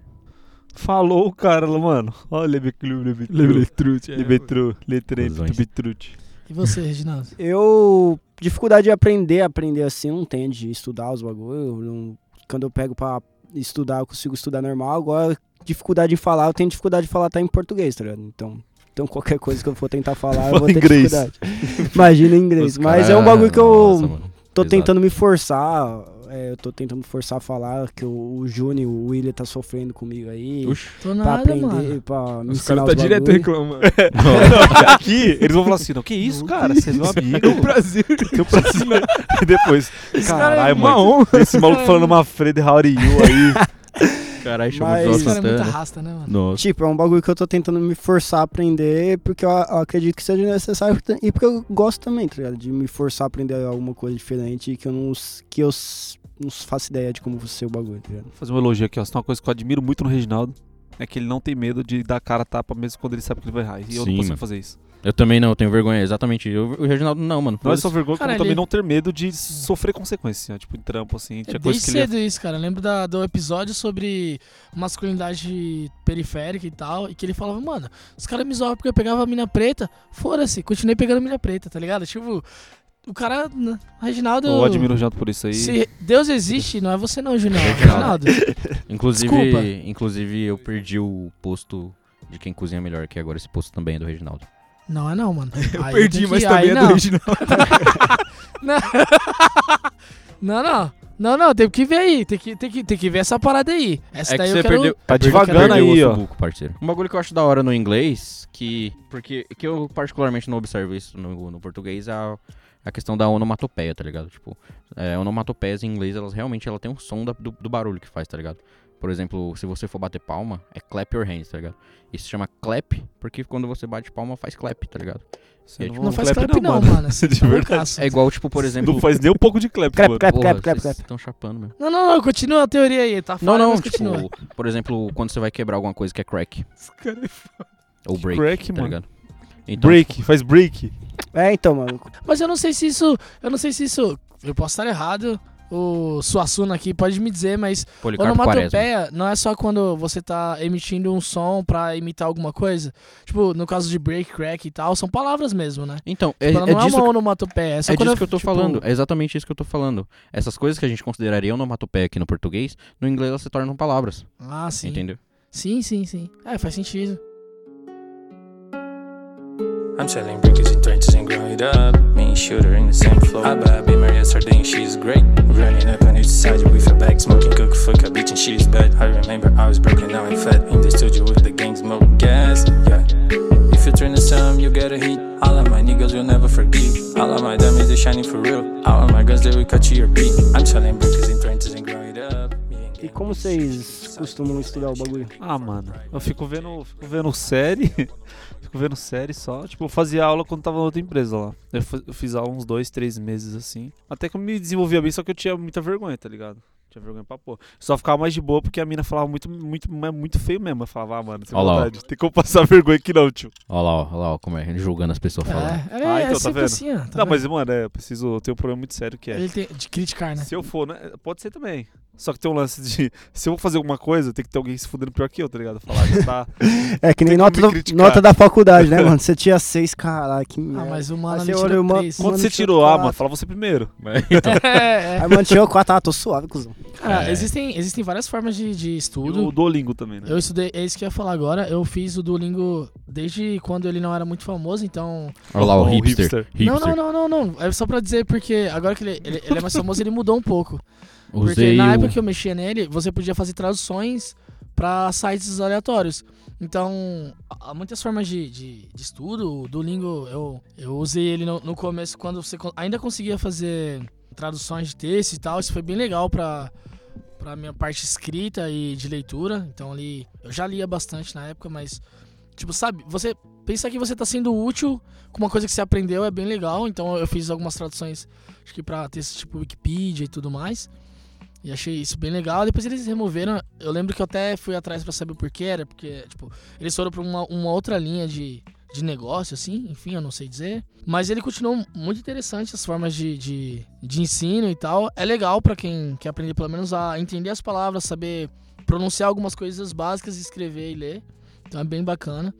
Falou o cara, mano. Olha, Lebeclu, Lebetru. Lebretrute. Lebetru, Letrei, Cusões. Betrute. E você, Reginaldo? Eu. Dificuldade de aprender, aprender assim, eu não tenho de estudar os bagulhos. Quando eu pego pra estudar, eu consigo estudar normal. Agora, dificuldade de falar, eu tenho dificuldade de falar até em português, tá ligado? Então. Então qualquer coisa que eu for tentar falar, eu vou ter inglês. dificuldade. Imagina em inglês. Os Mas cara- é um bagulho que eu Nossa, tô tentando me forçar. é, eu tô tentando forçar a falar que o, o Júnior, o William tá sofrendo comigo aí. Tô Pra nada, aprender, mano. pra me Os ensinar caras tá os direto bagulho. reclamando. Não, aqui, eles vão falar assim, não, que isso, cara? Você é meu amigo. O Brasil. Teu Brasil. E depois, cara é caralho, uma mano. honra. Esse maluco falando uma Fred How are you aí. Caralho, chamou Mas- de Esse cara é muito arrasta, né, mano? Nossa. Tipo, é um bagulho que eu tô tentando me forçar a aprender porque eu, eu acredito que seja necessário e porque eu gosto também, tá ligado? De me forçar a aprender alguma coisa diferente que eu não, que eu não faço ideia de como vai ser o bagulho, tá ligado? Vou fazer um elogio aqui, ó. Se tem uma coisa que eu admiro muito no Reginaldo, é que ele não tem medo de dar cara a tapa mesmo quando ele sabe que ele vai errar. E eu Sim, não consigo mano. fazer isso. Eu também não, tenho vergonha, exatamente. Eu, o Reginaldo não, mano. Não é só vergonha, Cara, como também ele- não ter medo de sofrer consequências, tipo, em trampo, assim. Tinha É coisa desde que ele cedo isso, cara. Eu lembro da- do episódio sobre masculinidade periférica e tal. E que ele falava, mano, os caras me zoavam porque eu pegava a mina preta. Foda-se, continuei pegando a mina preta, tá ligado? Tipo, o cara. né, Reginaldo. Eu admiro o Reginaldo por isso aí. Se Deus existe, não é você não, Junior. é o Reginaldo. Reginaldo. Inclusive, Desculpa. inclusive, eu perdi o posto de quem cozinha melhor, que agora esse posto também é do Reginaldo. Não é não, mano. Eu Aí perdi, tem mas que- também aí é não. do original. Não. Não, não. Não, não, tem que ver aí. Tem que, tem que, tem que ver essa parada aí. Essa É que daí você eu quero. perdeu. Tá perdeu- devagando aí, ó. buco, parceiro. Um bagulho que eu acho da hora no inglês, que. Porque que eu particularmente não observo isso no, no português, é a, a questão da onomatopeia, tá ligado? Tipo, é, onomatopeias em inglês, elas realmente ela tem um som da- do, do barulho que faz, tá ligado? Por exemplo, se você for bater palma, é clap your hands, tá ligado? Isso se chama clap, porque quando você bate palma, faz clap, tá ligado? Você Não Não faz clap clap, não, mano. Você De verdade. É igual, tipo, por exemplo. Não faz nem um pouco de clap, Clap, mano. clap, Porra, clap, clap, vocês clap. estão chapando mesmo. Não, não, não, continua a teoria aí. Tá Não, falha, não, mas tipo, continua. por exemplo, quando você vai quebrar alguma coisa que é crack. Ou break, Crack, tá mano. ligado? Então, break, faz break. É, então, mano. Mas eu não sei se isso. Eu não sei se isso. Eu posso estar errado. O Suassuna aqui pode me dizer, mas Policarpo Quaresma. onomatopeia não é só quando você tá emitindo um som pra imitar alguma coisa. Tipo, no caso de break, crack e tal, são palavras mesmo, né? Então, é, Tipo, ela é não é disso uma que- onomatopeia. É, só É disso que eu tô tipo, falando, é exatamente isso que eu tô falando. Essas coisas que a gente consideraria onomatopeia aqui no português, no inglês elas se tornam palavras, Ah, sim. entendeu? Sim, sim, sim. É, faz sentido. I'm selling brickets in trenches and growing up. Me and shooter in the same floor. I buy a beamer yesterday she's great. Running up on each side with a bag, smoking cook, fuck a bitch and she's bad. I remember I was broken, now I'm fat. In the studio with the gang smoke gas. Yeah. If you turn the sun, you get a hit. All of my niggas will never forgive. All of my diamonds they shining for real. All of my guns they will cut you your beat. I'm selling brickets in trenches and growing E como vocês costumam estudar o bagulho? Ah, mano, eu fico vendo, fico vendo série, fico vendo série só. Tipo, eu fazia aula quando tava na outra empresa lá. Eu, eu fiz aula uns dois, três meses assim. Até que eu me desenvolvia bem, só que eu tinha muita vergonha, tá ligado? Tinha vergonha pra pôr. Só ficava mais de boa porque a mina falava muito, muito, muito feio mesmo. Eu falava, ah, mano, sem Olha lá, ó. vontade. Tem como passar vergonha aqui não, tio. Olha lá, olha lá, como é, julgando as pessoas falando. É, é, Ah, é então, tá sempre vendo? assim, ó. tá não, vendo? mas, mano, é, eu preciso. Eu tenho um problema muito sério que é. Ele tem de criticar, né? Se eu for, né? Pode ser também. Só que tem um lance de. Se eu vou fazer alguma coisa, tem que ter alguém se fudendo pior que eu, tá ligado? Falar, já tá. É que nem nota, do- nota da faculdade, né, mano? Você tinha seis, caralho, que Ah, merda. mas o mano você tirou uma- três. uma- Quando Mano, você tirou, ah, quatro. mano, fala você primeiro. é, é. Aí, mano, tinha quatro, ah, tô suave, cuzão. Cara, É. existem, existem várias formas de, de E estudo. o Duolingo também, né? Eu estudei, é isso que eu ia falar agora. Eu fiz o Duolingo desde quando ele não era muito famoso, então. Olha lá, o O hipster. hipster. Não, não, não, não, não. É só pra dizer porque agora que ele, ele, ele é mais famoso, ele mudou um pouco. Porque Usei na o... época que eu mexia nele, você podia fazer traduções pra sites aleatórios. Então, há muitas formas de, de, de estudo. O Duolingo, eu, eu usei ele no, no começo quando você ainda conseguia fazer traduções de texto e tal. Isso foi bem legal pra, pra minha parte escrita e de leitura. Então, ali, eu já lia bastante na época, mas, tipo, sabe, você pensar que você tá sendo útil com uma coisa que você aprendeu é bem legal. Então, eu fiz algumas traduções, acho que pra textos tipo Wikipedia e tudo mais. E achei isso bem legal. Depois eles removeram. Eu lembro que eu até fui atrás pra saber o porquê era, porque, tipo, eles foram pra uma, uma outra linha de, de negócio, assim, enfim, eu não sei dizer. Mas ele continuou muito interessante as formas de, de, de ensino e tal. É legal pra quem quer aprender, pelo menos, a entender as palavras, saber pronunciar algumas coisas básicas, escrever e ler. Então é bem bacana.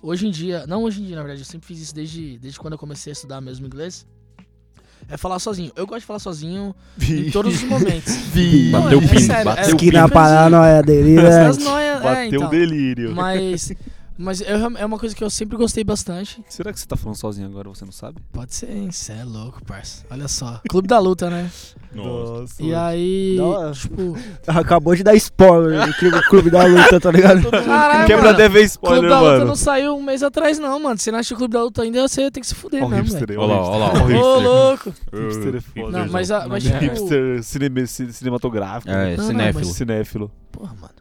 Hoje em dia, não hoje em dia, na verdade, eu sempre fiz isso desde, desde quando eu comecei a estudar mesmo inglês. É falar sozinho. Eu gosto de falar sozinho em todos os momentos. Não, Bateu é- é o pino, sério, bateu é- o Que pino. na paranoia dele, né? Essas noias, é, Bateu então. o delírio. Mas, mas eu real- é uma coisa que eu sempre gostei bastante. Será que você tá falando sozinho agora, você não sabe? Pode ser, hein? Cê é louco, parça. Olha só. Clube da luta, né? Nossa. E aí, Não, tipo... Acabou de dar spoiler do clube, clube da luta, tá ligado? Caralho, Quebra mano. deve Clube spoiler, da Luta mano. não saiu um mês atrás, não, mano. Se não assistiu o Clube da Luta ainda, você tem que se fuder Ó o mesmo, velho. aí, Olha lá, olha lá, Ô, louco. Hipster é foda. Não, mas, a, mas Não, tipo... Hipster cinema, ci- cinematográfico. É, Não, não, cinéfilo. mas- Cinéfilo. Porra, mano.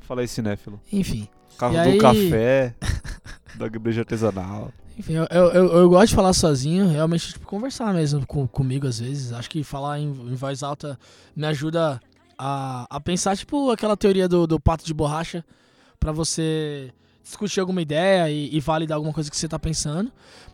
Fala aí, cinéfilo. Enfim. Carro E do aí- café, da breja artesanal. Enfim, eu, eu, eu, gosto de falar sozinho, realmente, tipo, conversar mesmo com, comigo às vezes. Acho que falar em, em voz alta me ajuda a, a pensar, tipo, aquela teoria do, do pato de borracha, pra você discutir alguma ideia e, e validar alguma coisa que você tá pensando.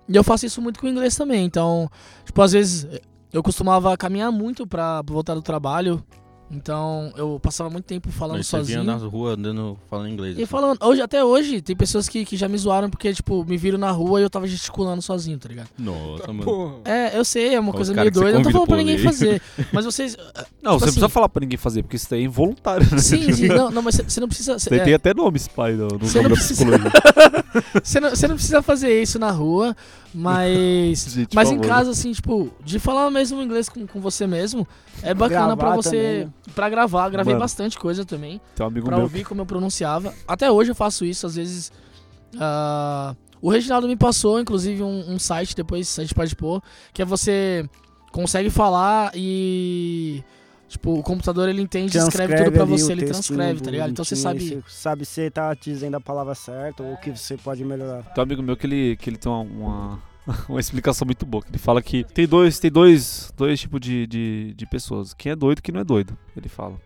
E eu faço isso muito com o inglês também, então, tipo, às vezes eu costumava caminhar muito pra voltar do trabalho, então eu passava muito tempo falando Mas você sozinho. vinha nas ruas andando, falando inglês. E assim. falando, hoje, até hoje, tem pessoas que, que já me zoaram porque, tipo, me viram na rua e eu tava gesticulando sozinho, tá ligado? Nossa, mano. Porra. É, eu sei, é uma Os coisa meio você doida, eu não tô falando pra ninguém fazer. Mas vocês. Não, Tipo você não assim- precisa falar pra ninguém fazer, porque isso daí é involuntário. né? Sim, sim, não, não mas você não precisa. Daí é, tem até nome, pai, no, no Você nome não da precisa- psicologia. Você não, você não precisa fazer isso na rua, mas. Gente, Mas em favor. casa, assim, tipo, de falar mesmo inglês com, com você mesmo, é bacana pra Gravar você. também, né? Pra gravar, gravei Mano. bastante coisa também. Tem um amigo Pra meu. ouvir como eu pronunciava. Até hoje eu faço isso, às vezes. ah, o Reginaldo me passou, inclusive, um, um site, depois a gente pode pôr, que é você consegue falar e. Tipo, o computador ele entende e escreve tudo pra você, ele transcreve, tá ligado? Então você sabe. sabe se você tá dizendo a palavra certa ou o que você pode melhorar. Tem um amigo meu que ele, que ele tem uma, uma, uma explicação muito boa. Ele fala que tem dois, tem dois, dois tipos de, de, de pessoas. Quem é doido e quem não é doido. Ele fala.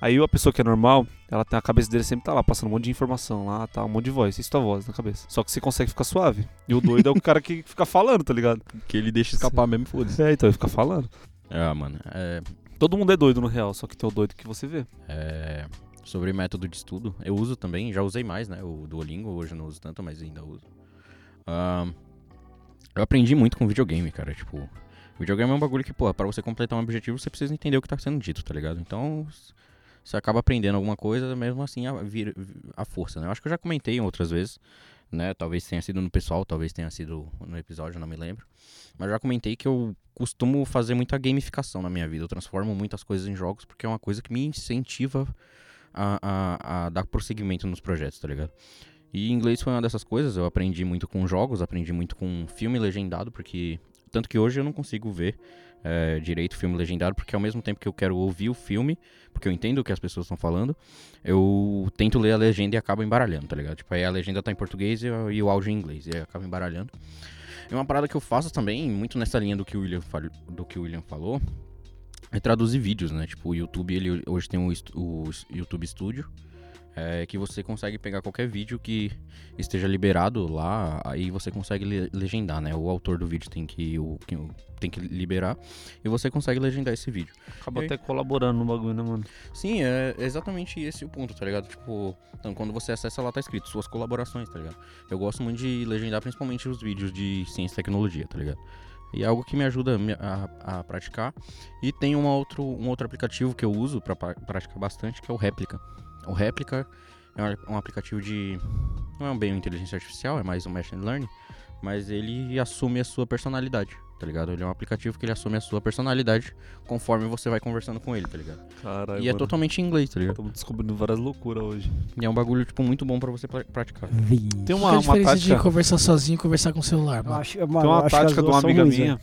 Aí a pessoa que é normal, ela tem a cabeça dele sempre tá lá, passando um monte de informação lá, tá, um monte de voz. Isso é tua voz na cabeça. Só que você consegue ficar suave. E o doido é o cara que fica falando, tá ligado? Que ele deixa escapar mesmo, foda-se. É, então ele fica falando. Ah, mano, é, Todo mundo é doido no real, só que tem o doido que você vê. é, sobre método de estudo, eu uso também, já usei mais, né? O Duolingo, hoje eu não uso tanto, mas ainda uso. Eu aprendi muito com videogame, cara. Tipo, videogame é um bagulho que, pô, pra você completar um objetivo, você precisa entender o que tá sendo dito, tá ligado? Então, você acaba aprendendo alguma coisa, mesmo assim, a, vir, a força, né? Eu acho que eu já comentei outras vezes, né? Talvez tenha sido no pessoal, talvez tenha sido no episódio, não me lembro. Mas já comentei que eu costumo fazer muita gamificação na minha vida. Eu transformo muitas coisas em jogos porque é uma coisa que me incentiva a, a, a dar prosseguimento nos projetos, tá ligado? E inglês foi uma dessas coisas. Eu aprendi muito com jogos, aprendi muito com filme legendado, porque. Tanto que hoje eu não consigo ver eh, direito filme legendado, porque ao mesmo tempo que eu quero ouvir o filme, porque eu entendo o que as pessoas estão falando, eu tento ler a legenda e acabo embaralhando, tá ligado? Tipo, aí a legenda tá em português e, e o áudio em inglês, e aí acabo embaralhando. E uma parada que eu faço também, muito nessa linha do que o William, do que o William falou, é traduzir vídeos, né? Tipo, o YouTube, ele hoje tem o, o YouTube Studio, é, que você consegue pegar qualquer vídeo que esteja liberado lá, aí você consegue le- legendar, né? O autor do vídeo tem que, o, que tem que liberar e você consegue legendar esse vídeo. Acaba até colaborando no bagulho, né, mano? Sim, é exatamente esse o ponto, tá ligado? Tipo, então quando você acessa lá tá escrito suas colaborações, tá ligado? Eu gosto muito de legendar principalmente os vídeos de ciência e tecnologia, tá ligado? E é algo que me ajuda a, a praticar. E tem uma outro, um outro aplicativo que eu uso pra pra praticar bastante, que é o Réplica. O Réplica é um- aplicativo de. Não é bem uma inteligência artificial, é mais um machine learning. Mas ele assume a sua personalidade, tá ligado? Ele é um aplicativo que ele assume a sua personalidade conforme você vai conversando com ele, tá ligado? Caralho. E é totalmente em inglês, tá ligado? Estamos descobrindo várias loucuras hoje. E é um bagulho, tipo, muito bom pra você pra- praticar. Tem Qual uma, é a uma diferença de tática. conversar sozinho e conversar com o celular, Eu mano? acho, mano, Tem eu uma tática de uma amiga minha. velho.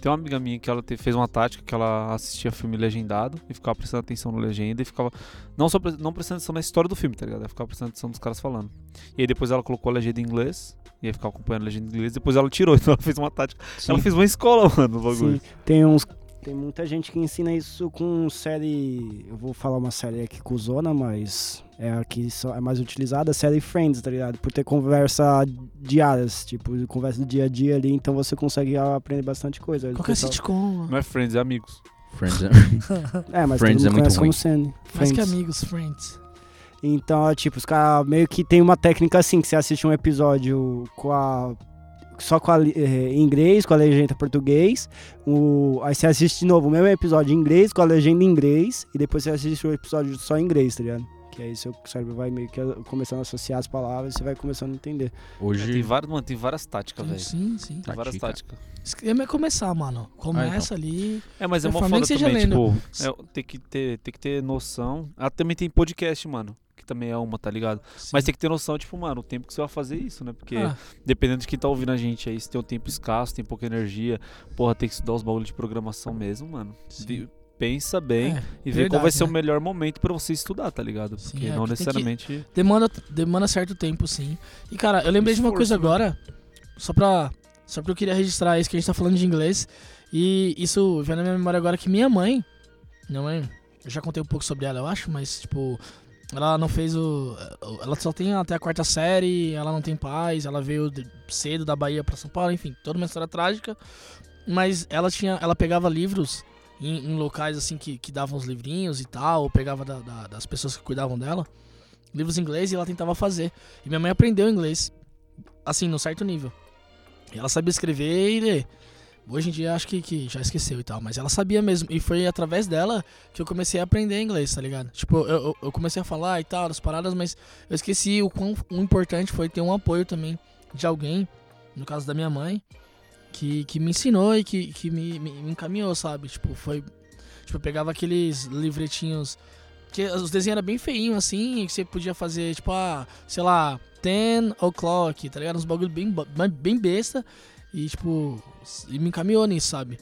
Tem uma amiga minha que ela te- fez uma tática que ela assistia filme legendado e ficava prestando atenção no legenda e ficava. Não só não prestando atenção na história do filme, tá ligado? Ela ficava prestando atenção nos caras falando. E aí depois ela colocou a legenda em inglês. E aí ficava acompanhando a legenda em inglês. Depois ela tirou, então ela fez uma tática. Ela fez uma escola, mano, no bagulho. Sim, tem uns. Tem muita gente que ensina isso com série. Eu vou falar uma série aqui cuzona, mas é a que só é mais utilizada, a série Friends, tá ligado? Por ter conversa diárias, tipo, conversa do dia a dia ali, então você consegue aprender bastante coisa. Qualquer Pessoal- sitcom, mano. Não é Friends, é amigos. Friends é... É, mas Friends todo é muito conhece ruim. como Sandy. Mais que Friends. amigos, friends. Então, é, tipo, os caras meio que tem uma técnica assim, que você assiste um episódio com a. Só com a eh, em inglês, com a legenda em português. O, aí você assiste de novo o mesmo episódio em inglês, com a legenda em inglês. E depois você assiste o episódio só em inglês, tá ligado? Que aí seu cérebro vai meio que começando a associar as palavras e você vai começando a entender. É, tem, Hoje... várias, mano, tem várias táticas, velho. Sim, sim. Tem várias Tática. táticas. Esquema é começar, mano. Começa ali. É, mas é uma forma foda também, tipo, é, tem, que ter, tem que ter noção. Ah, também tem podcast, mano, também é uma, tá ligado? Mas tem que ter noção, tipo, mano, o tempo que você vai fazer isso, né? Porque Ah, dependendo de quem tá ouvindo a gente aí, se tem um tempo escasso, tem pouca energia, porra, tem que estudar os bagulhos de programação mesmo, mano. Sim. Pensa bem é, e vê qual vai ser o né? melhor momento pra você estudar, tá ligado? Sim, Porque é, não necessariamente. demanda, demanda certo tempo, sim. E, cara, eu lembrei de uma coisa Esforço, né? agora, só pra. Só porque eu queria registrar isso que a gente tá falando de inglês. E isso vem na minha memória agora que minha mãe. Minha mãe, eu já contei um pouco sobre ela, eu acho, mas, tipo. Ela não fez o. Ela só tem até a quarta série, ela não tem pais, ela veio cedo da Bahia pra São Paulo, enfim, toda uma história trágica. Mas ela tinha. Ela pegava livros em, em locais assim que, que davam os livrinhos e tal, ou pegava da- da- das pessoas que cuidavam dela. Livros em inglês e ela tentava fazer. E minha mãe aprendeu inglês, assim, num certo nível. E ela sabia escrever e ler. Hoje em dia acho que, que já esqueceu e tal, mas ela sabia mesmo. E foi através dela que eu comecei a aprender inglês, tá ligado? Tipo, eu, eu- comecei a falar e tal, das paradas, mas eu esqueci o quão importante foi ter um apoio também de alguém, no caso da minha mãe, que, que me ensinou e que, que me, me, me encaminhou, sabe? Tipo, foi. Tipo, eu pegava aqueles livretinhos. Que os desenhos eram bem feinhos assim, e que você podia fazer, tipo, ah, sei lá, 10 o'clock, tá ligado? Uns bagulho bem, bem besta. E, tipo, e me encaminhou nisso, sabe?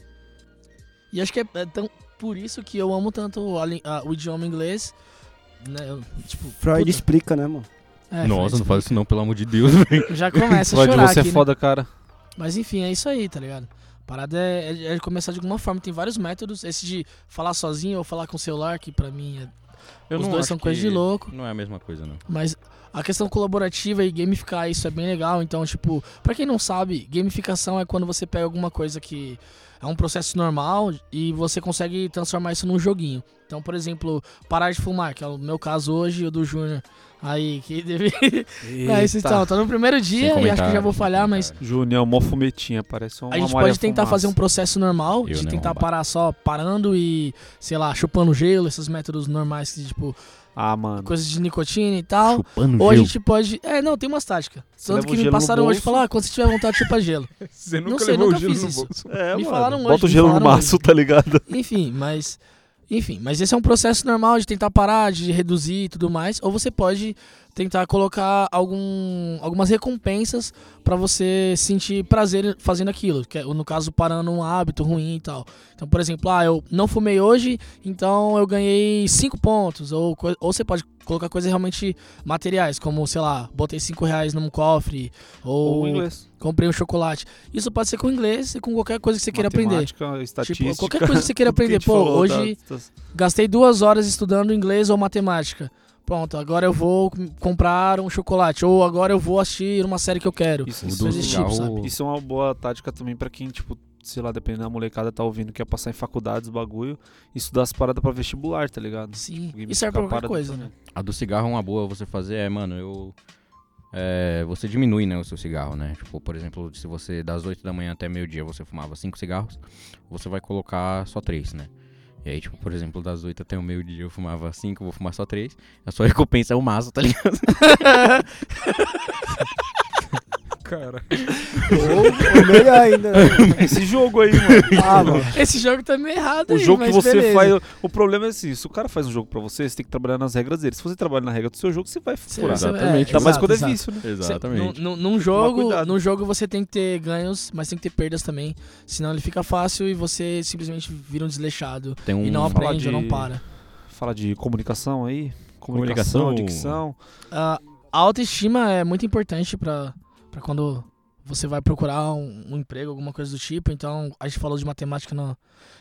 E acho que é, é tão por isso que eu amo tanto a a- o idioma inglês. Né? Eu, tipo, Freud puta, explica, né, mano? é, Nossa, Freud não faz isso não, pelo amor de Deus, velho. Já começa a Freud, chorar você aqui, é né? foda, cara. Mas enfim, é isso aí, tá ligado? A parada é, é- é começar de alguma forma. Tem vários métodos. Esse de falar sozinho ou falar com o celular, que pra mim é. Eu Os não dois acho são coisa que- de louco. Não é a mesma coisa, não. Mas a questão colaborativa e gamificar isso é bem legal. Então, tipo, pra quem não sabe, gamificação é quando você pega alguma coisa que é um processo normal e você consegue transformar isso num joguinho. Então, por exemplo, parar de fumar, que é o meu caso hoje e o do Júnior. Aí, que deve. é isso então, tô no primeiro dia e acho que já vou falhar, mas Júnior, mó fumetinha, parece uma a gente pode tentar Fumaça. fazer um processo normal, Eu de tentar parar só parando e, sei lá, chupando gelo, esses métodos normais, que, tipo, Ah, mano. coisas de nicotina e tal. Chupando Ou a gelo. gente pode. É, não, tem umas táticas. Tanto leva que o me gelo no passaram hoje e bolso. falaram, ah, quando você tiver vontade, chupa gelo. Você Não sei, nunca fiz isso. É, Me mano. falaram hoje, Bota o me gelo no falaram maço, tá ligado? Enfim, mas. Enfim, mas esse é um processo normal de tentar parar, de reduzir e tudo mais. Ou você pode tentar colocar algum, algumas recompensas pra você sentir prazer fazendo aquilo. Que é, no caso, parando um hábito ruim e tal. Então, por exemplo, ah, eu não fumei hoje, então eu ganhei 5 pontos. Ou, ou você pode colocar coisas realmente materiais, como, sei lá, botei 5 reais num cofre, ou, Ou inglês. comprei um chocolate. Isso pode ser com inglês e com qualquer coisa que você queira aprender. Matemática, estatística. Tipo, qualquer coisa que você queira aprender. Pô, hoje gastei duas horas estudando inglês ou matemática. Pronto, agora eu vou com- comprar um chocolate. Ou agora eu vou assistir uma série que eu quero. Isso, isso, tipo, cigarro- sabe? isso é uma boa tática também pra quem, tipo, sei lá, dependendo da molecada, tá ouvindo, quer passar em faculdades, bagulho, estudar as paradas pra vestibular, tá ligado? Sim, e serve pra a qualquer coisa, também. né? A do cigarro, uma boa você fazer é, mano, eu. é, você diminui, né, o seu cigarro, né? Tipo, por exemplo, se você das 8 da manhã até meio-dia você fumava 5 cigarros, você vai colocar só 3, né? E aí, tipo, por exemplo, das 8 até o meio-dia eu fumava 5, vou fumar só 3. A sua recompensa é o maço, tá ligado? Cara. Ou, ou melhor ainda. né? Esse jogo aí, mano. Ah, mano. Esse jogo tá meio errado O aí, jogo que você beleza. faz. O problema é assim: se o cara faz um jogo pra você, você tem que trabalhar nas regras dele. Se você trabalha na regra do seu jogo, você vai furar. Exatamente. Ainda mais exato, quando é exato. vício, né? Cê- num- num, num jogo, num jogo você tem que ter ganhos, mas tem que ter perdas também. Senão ele fica fácil e você simplesmente vira um desleixado. Tem um. E não aprende ou de- não para. Fala de comunicação aí. Comunicação, Comunicação. dicção. Ah, a autoestima é muito importante pra, pra quando você vai procurar um, um emprego, alguma coisa do tipo. Então, a gente falou de matemática no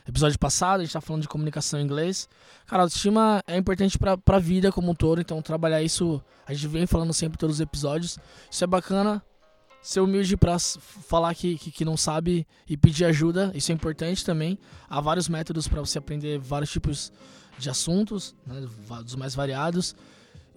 episódio passado, a gente tá falando de comunicação em inglês. Cara, autoestima é importante pra, pra vida como um todo, então trabalhar isso, a gente vem falando sempre em todos os episódios. Isso é bacana. Ser humilde pra s- falar que, que, que não sabe e pedir ajuda, isso é importante também. Há vários métodos pra você aprender vários tipos de assuntos, né, dos mais variados.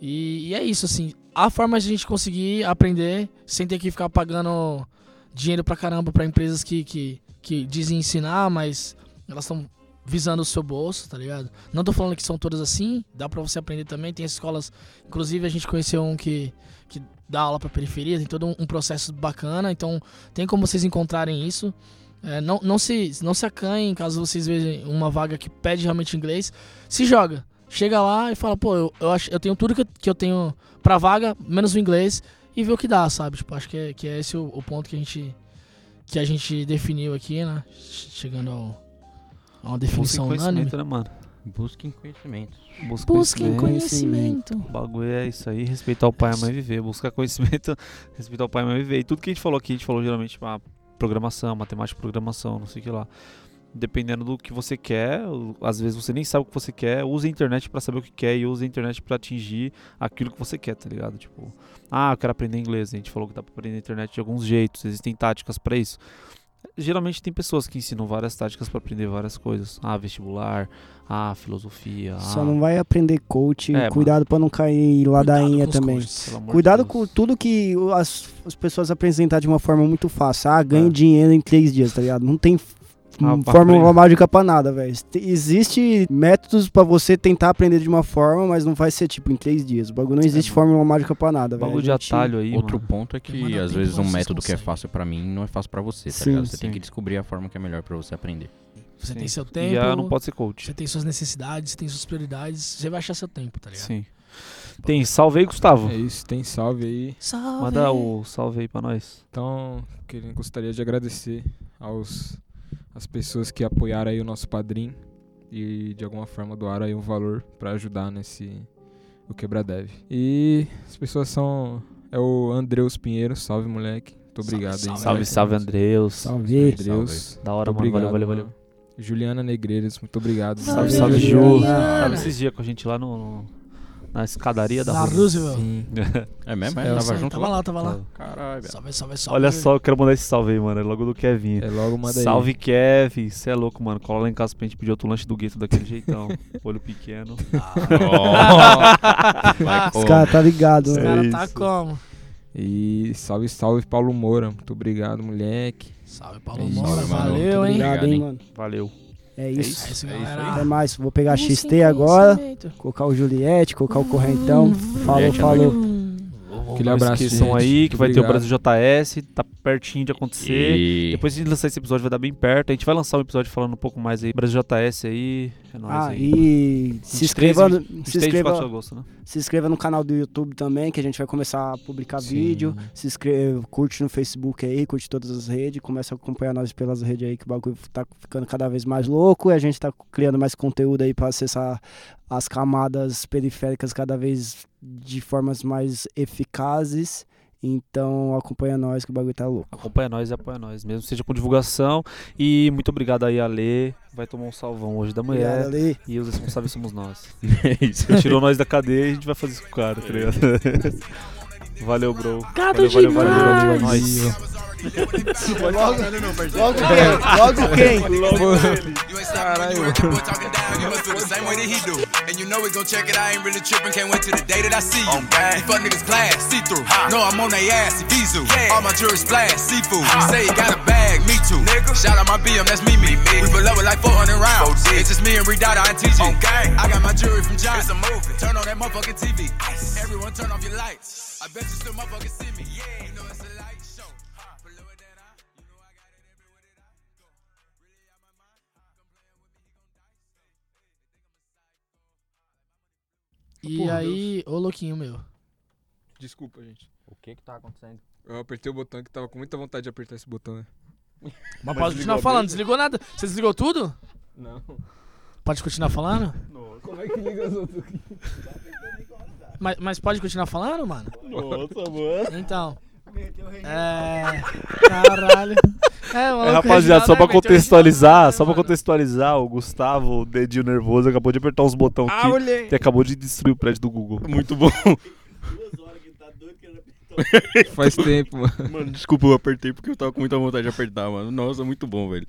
E, e é isso, assim. Há formas de a gente conseguir aprender sem ter que ficar pagando dinheiro pra caramba pra empresas que, que, que dizem ensinar, mas elas estão visando o seu bolso, tá ligado? Não tô falando que são todas assim, dá pra você aprender também. Tem escolas, inclusive a gente conheceu um que, que dá aula pra periferia, tem todo um, um processo bacana, então tem como vocês encontrarem isso. É, não, não, se, não se acanhem caso vocês vejam uma vaga que pede realmente inglês. Se joga. Chega lá e fala, pô, eu, eu, acho, eu tenho tudo que eu, que eu tenho pra vaga, menos o inglês, e vê o que dá, sabe? Tipo, acho que é, que é esse o, o ponto que a gente que a gente definiu aqui, né? Chegando ao, a uma Busquem definição unânime. conhecimento, né, mano? Busquem conhecimento. Busquem Busquem conhecimento. conhecimento. O bagulho é isso aí, respeitar o pai e a mãe viver. Buscar conhecimento, respeitar o pai e a mãe viver. E tudo que a gente falou aqui, a gente falou geralmente ah, programação, matemática, programação, não sei o que lá. Dependendo do que você quer, às vezes você nem sabe o que você quer, use a internet pra saber o que quer e use a internet pra atingir aquilo que você quer, tá ligado? Tipo, ah, eu quero aprender inglês. A gente falou que dá pra aprender na internet de alguns jeitos, existem táticas pra isso. Geralmente tem pessoas que ensinam várias táticas pra aprender várias coisas. Ah, vestibular, ah, filosofia, Só ah, não vai aprender coach. É, cuidado pra não cair ladainha também. coaches. de Cuidado com tudo que as, as pessoas apresentam de uma forma muito fácil. Ah, ganho É. dinheiro em três dias, tá ligado? Não tem Ah, fórmula mágica pra nada, velho. Te- Existe métodos pra você tentar aprender de uma forma, mas não vai ser tipo em três dias. O bagulho não existe fórmula mágica pra nada, velho. Bagulho A de gente- atalho aí, Outro mano. ponto é que, às vezes, um método que é fácil pra mim não é fácil pra você, tá Sim, ligado? Você tem sim. que descobrir a forma que é melhor pra você aprender. Você Sim. tem seu E tempo, ah, não pode ser coach. você tem suas necessidades, você tem suas prioridades, você vai achar seu tempo, tá ligado? Sim. Tem salve aí, Gustavo. É isso, tem salve aí. Salve! Manda o salve aí pra nós. Então, gostaria de agradecer aos as pessoas que apoiaram aí o nosso padrinho e de alguma forma doaram aí um valor pra ajudar nesse o quebra deve. E as pessoas são é o Andreus Pinheiro, salve moleque. Muito obrigado aí. salve. Salve, moleque. salve, Andreus. Salve. Andreus. Da hora, Muito mano. Valeu, obrigado, valeu, valeu. Juliana Negreiros, muito obrigado. Salve, Salve, salve, Ju. Tava esses dias com a gente lá no, no- na escadaria da Na. Roosevelt. Sim. É mesmo? É, É, eu tava junto tava lá? lá, tava lá. Caralho, velho. Salve, salve, salve. Olha só, eu quero mandar esse salve aí, mano. É logo do Kevin. É logo manda aí. Salve, Kevin. Você é louco, mano. Cola lá em casa pra gente pedir outro lanche do gueto daquele jeitão. Olho pequeno. Ah, como? Os caras tá ligado, Os né? caras tá como? E salve, salve Paulo Moura. Muito obrigado, moleque. Salve, Paulo É isso, Moura. mano. Valeu, hein? Obrigado, hein? mano. Valeu. É É isso. É isso, É isso galera. Até mais. Vou pegar Busquem XT agora, colocar o Juliette, colocar o Correntão. Falou, é falou. Aquele abraço, esqueçam aí que vai ter o. Brasil JS. Tá pertinho de acontecer. E... Depois de lançar esse episódio vai dar bem perto. A gente vai lançar um episódio falando um pouco mais aí. Brasil JS aí. É nóis Ah, aí. e se 23, inscreva, no- 23 se de 24 de inscreva, agosto, né? se inscreva no canal do YouTube também, que a gente vai começar a publicar Sim. vídeo. Se inscreva, curte no Facebook aí, curte todas as redes, começa a acompanhar nós pelas redes aí, que o bagulho tá ficando cada vez mais louco e a gente tá criando mais conteúdo aí para acessar as camadas periféricas cada vez de formas mais eficazes. Então acompanha nós que o bagulho tá louco. Acompanha nós e apoia nós, mesmo seja com divulgação. E muito obrigado aí, Ale. Vai tomar um salvão hoje da manhã. E os responsáveis somos nós. É isso. Tirou nós da cadeia e a gente vai fazer isso com o cara, tá ligado? Valeu, bro. Obrigado Valeu, valeu, valeu, valeu. down. You must feel the same way that he do. And you know we gon' check it. I ain't really tripping. Can't wait till the day that I see you. Oh, you fuck niggas class, see through. No, I'm on they ass, Vizu. All my jewelry splash, seafood. Say you got a bag, me too. Nigga. Shout out my BM, that's me, me. me. We pull up with like 400 rounds. It's just me and Redada and TG. Okay. I got my jewelry from John. It's a movie. Turn on that motherfucking TV. Everyone turn off your lights. I bet you still motherfucking see me. Yeah, you know it's a E Porra, aí, ô louquinho meu. Desculpa, gente. O que que tá acontecendo? Eu apertei o botão que tava com muita vontade de apertar esse botão, né? Mas pode continuar falando, desligou nada? Você desligou tudo? Não. Pode continuar falando? Como é que liga as outras aqui? Mas, mas pode continuar falando, mano? Nossa, mano. Então. É. Caralho. É, mano. É, rapaziada, só pra contextualizar, só pra contextualizar, o Gustavo, o dedinho nervoso, acabou de apertar uns botões Ah, aqui olhei. e acabou de destruir o prédio do Google. Muito bom. Faz tempo, mano. Mano, desculpa, eu apertei porque eu tava com muita vontade de apertar, mano. Nossa, muito bom, velho.